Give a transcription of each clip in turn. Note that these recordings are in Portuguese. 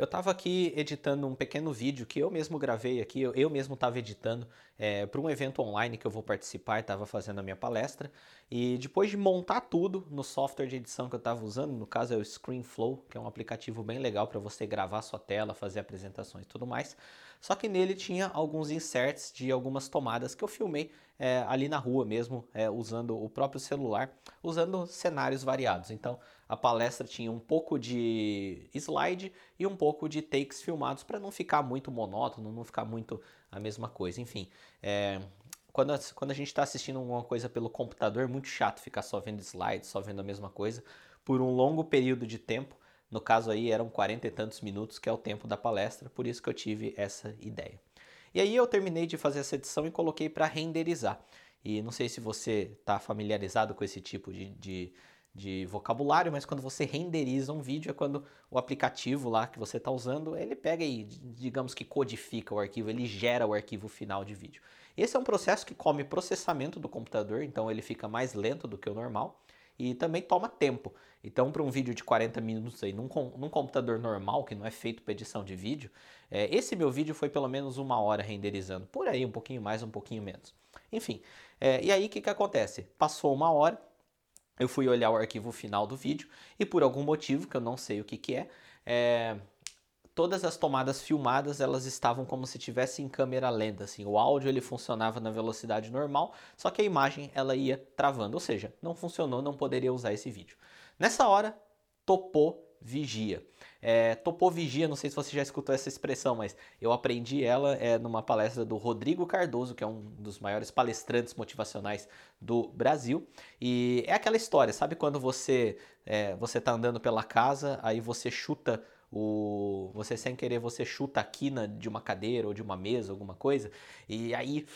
Eu estava aqui editando um pequeno vídeo que eu mesmo gravei aqui, eu, eu mesmo estava editando é, para um evento online que eu vou participar, estava fazendo a minha palestra. E depois de montar tudo no software de edição que eu estava usando, no caso é o ScreenFlow, que é um aplicativo bem legal para você gravar sua tela, fazer apresentações e tudo mais. Só que nele tinha alguns inserts de algumas tomadas que eu filmei é, ali na rua mesmo, é, usando o próprio celular, usando cenários variados. Então a palestra tinha um pouco de slide e um pouco de takes filmados para não ficar muito monótono, não ficar muito a mesma coisa. Enfim, é, quando, a, quando a gente está assistindo alguma coisa pelo computador, é muito chato ficar só vendo slides, só vendo a mesma coisa por um longo período de tempo. No caso aí eram 40 e tantos minutos, que é o tempo da palestra, por isso que eu tive essa ideia. E aí eu terminei de fazer essa edição e coloquei para renderizar. E não sei se você está familiarizado com esse tipo de, de de vocabulário, mas quando você renderiza um vídeo é quando o aplicativo lá que você está usando, ele pega e, digamos que codifica o arquivo, ele gera o arquivo final de vídeo. Esse é um processo que come processamento do computador, então ele fica mais lento do que o normal e também toma tempo. Então, para um vídeo de 40 minutos aí, num, num computador normal, que não é feito para edição de vídeo, é, esse meu vídeo foi pelo menos uma hora renderizando, por aí, um pouquinho mais, um pouquinho menos. Enfim, é, e aí o que, que acontece? Passou uma hora, eu fui olhar o arquivo final do vídeo e por algum motivo, que eu não sei o que, que é, é todas as tomadas filmadas elas estavam como se tivesse em câmera lenta, assim, o áudio ele funcionava na velocidade normal, só que a imagem ela ia travando, ou seja, não funcionou, não poderia usar esse vídeo. Nessa hora, topou vigia. É, topou vigia, não sei se você já escutou essa expressão, mas eu aprendi ela é, numa palestra do Rodrigo Cardoso, que é um dos maiores palestrantes motivacionais do Brasil. E é aquela história, sabe quando você é, você está andando pela casa, aí você chuta o você sem querer você chuta a quina de uma cadeira ou de uma mesa, alguma coisa, e aí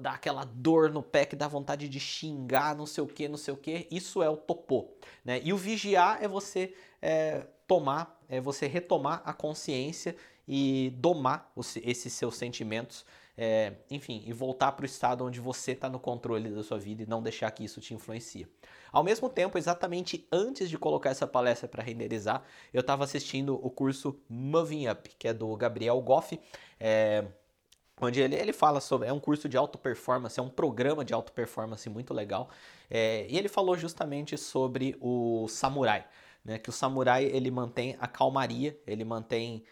dá aquela dor no pé que dá vontade de xingar, não sei o que, não sei o que. Isso é o topô, né? E o vigiar é você é, tomar, é você retomar a consciência e domar os, esses seus sentimentos, é, enfim, e voltar para o estado onde você está no controle da sua vida e não deixar que isso te influencie. Ao mesmo tempo, exatamente antes de colocar essa palestra para renderizar, eu estava assistindo o curso Moving Up, que é do Gabriel Goff. É, onde ele, ele fala sobre. É um curso de alta performance, é um programa de alta performance muito legal. É, e ele falou justamente sobre o samurai né? Que o samurai ele mantém a calmaria, ele mantém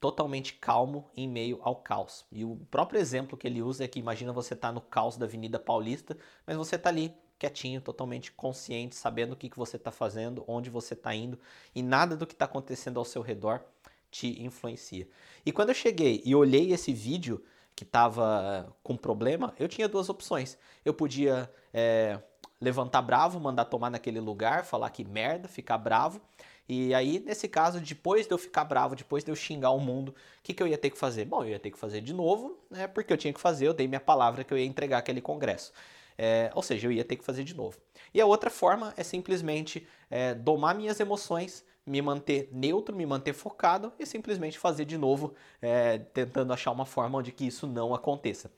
totalmente calmo em meio ao caos. E o próprio exemplo que ele usa é que imagina você estar tá no caos da Avenida Paulista, mas você está ali quietinho, totalmente consciente, sabendo o que, que você está fazendo, onde você está indo e nada do que está acontecendo ao seu redor te influencia. E quando eu cheguei e olhei esse vídeo que estava com problema, eu tinha duas opções. Eu podia é, levantar bravo, mandar tomar naquele lugar, falar que merda, ficar bravo. E aí, nesse caso, depois de eu ficar bravo, depois de eu xingar o mundo, o que, que eu ia ter que fazer? Bom, eu ia ter que fazer de novo, né? Porque eu tinha que fazer, eu dei minha palavra que eu ia entregar aquele congresso. É, ou seja, eu ia ter que fazer de novo. E a outra forma é simplesmente é, domar minhas emoções, me manter neutro, me manter focado e simplesmente fazer de novo, é, tentando achar uma forma onde que isso não aconteça.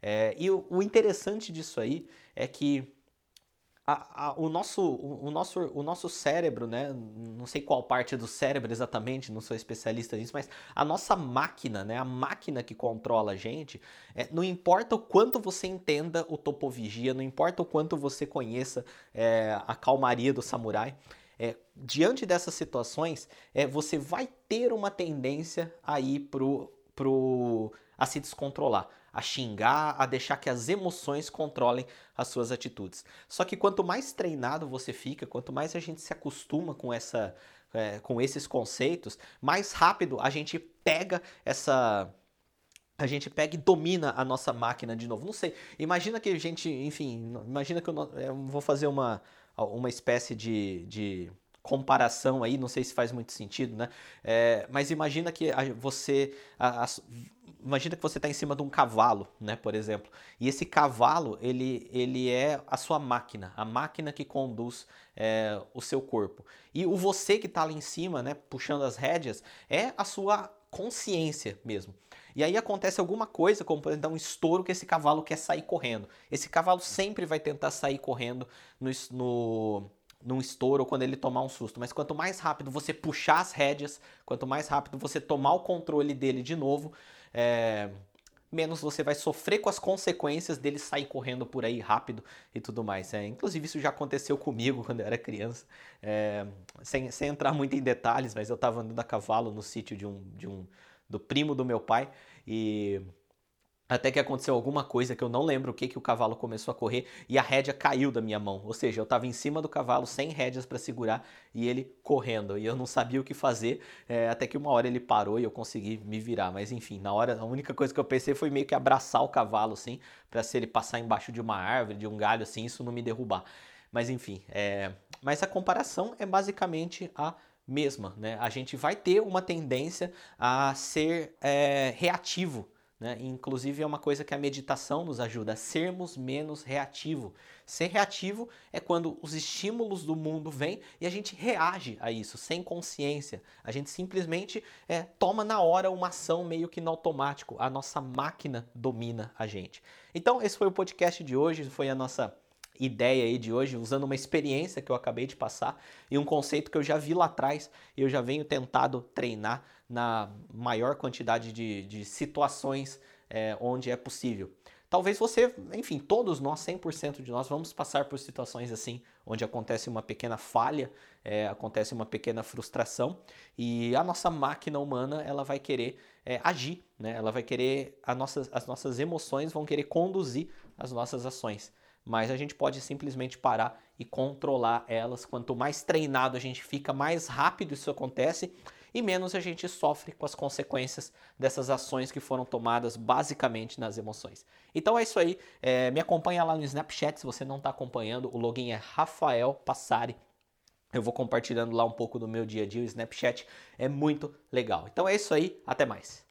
É, e o, o interessante disso aí é que a, a, o, nosso, o, o, nosso, o nosso cérebro, né? Não sei qual parte do cérebro exatamente, não sou especialista nisso, mas a nossa máquina, né? A máquina que controla a gente, é, não importa o quanto você entenda o topovigia, não importa o quanto você conheça é, a calmaria do samurai, é, diante dessas situações, é, você vai ter uma tendência a ir pro, pro, a se descontrolar a xingar, a deixar que as emoções controlem as suas atitudes. Só que quanto mais treinado você fica, quanto mais a gente se acostuma com essa é, com esses conceitos, mais rápido a gente pega essa a gente pega e domina a nossa máquina de novo. Não sei. Imagina que a gente, enfim, imagina que eu, eu vou fazer uma, uma espécie de, de comparação aí, não sei se faz muito sentido, né? É, mas imagina que você. A, a, imagina que você está em cima de um cavalo, né? Por exemplo. E esse cavalo, ele, ele é a sua máquina, a máquina que conduz é, o seu corpo. E o você que está ali em cima, né? Puxando as rédeas, é a sua consciência mesmo. E aí acontece alguma coisa, como por exemplo, um estouro que esse cavalo quer sair correndo. Esse cavalo sempre vai tentar sair correndo no, no num estouro ou quando ele tomar um susto, mas quanto mais rápido você puxar as rédeas, quanto mais rápido você tomar o controle dele de novo, é, menos você vai sofrer com as consequências dele sair correndo por aí rápido e tudo mais. É, inclusive, isso já aconteceu comigo quando eu era criança, é, sem, sem entrar muito em detalhes, mas eu estava andando a cavalo no sítio de um, de um do primo do meu pai e até que aconteceu alguma coisa que eu não lembro o que, que o cavalo começou a correr e a rédea caiu da minha mão. Ou seja, eu estava em cima do cavalo sem rédeas para segurar e ele correndo. E eu não sabia o que fazer, é, até que uma hora ele parou e eu consegui me virar. Mas enfim, na hora, a única coisa que eu pensei foi meio que abraçar o cavalo, assim, para se ele passar embaixo de uma árvore, de um galho, assim, isso não me derrubar. Mas enfim, é... mas a comparação é basicamente a mesma, né? A gente vai ter uma tendência a ser é, reativo né? Inclusive é uma coisa que a meditação nos ajuda a sermos menos reativo. Ser reativo é quando os estímulos do mundo vêm e a gente reage a isso sem consciência. A gente simplesmente é, toma na hora uma ação meio que no automático. A nossa máquina domina a gente. Então esse foi o podcast de hoje, foi a nossa ideia aí de hoje, usando uma experiência que eu acabei de passar e um conceito que eu já vi lá atrás e eu já venho tentado treinar na maior quantidade de, de situações é, onde é possível. Talvez você, enfim, todos nós, 100% de nós, vamos passar por situações assim, onde acontece uma pequena falha, é, acontece uma pequena frustração e a nossa máquina humana ela vai querer é, agir, né? ela vai querer, a nossas, as nossas emoções vão querer conduzir as nossas ações mas a gente pode simplesmente parar e controlar elas. Quanto mais treinado a gente fica, mais rápido isso acontece e menos a gente sofre com as consequências dessas ações que foram tomadas basicamente nas emoções. Então é isso aí. É, me acompanha lá no Snapchat se você não está acompanhando. O login é Rafael Passari. Eu vou compartilhando lá um pouco do meu dia a dia. O Snapchat é muito legal. Então é isso aí. Até mais.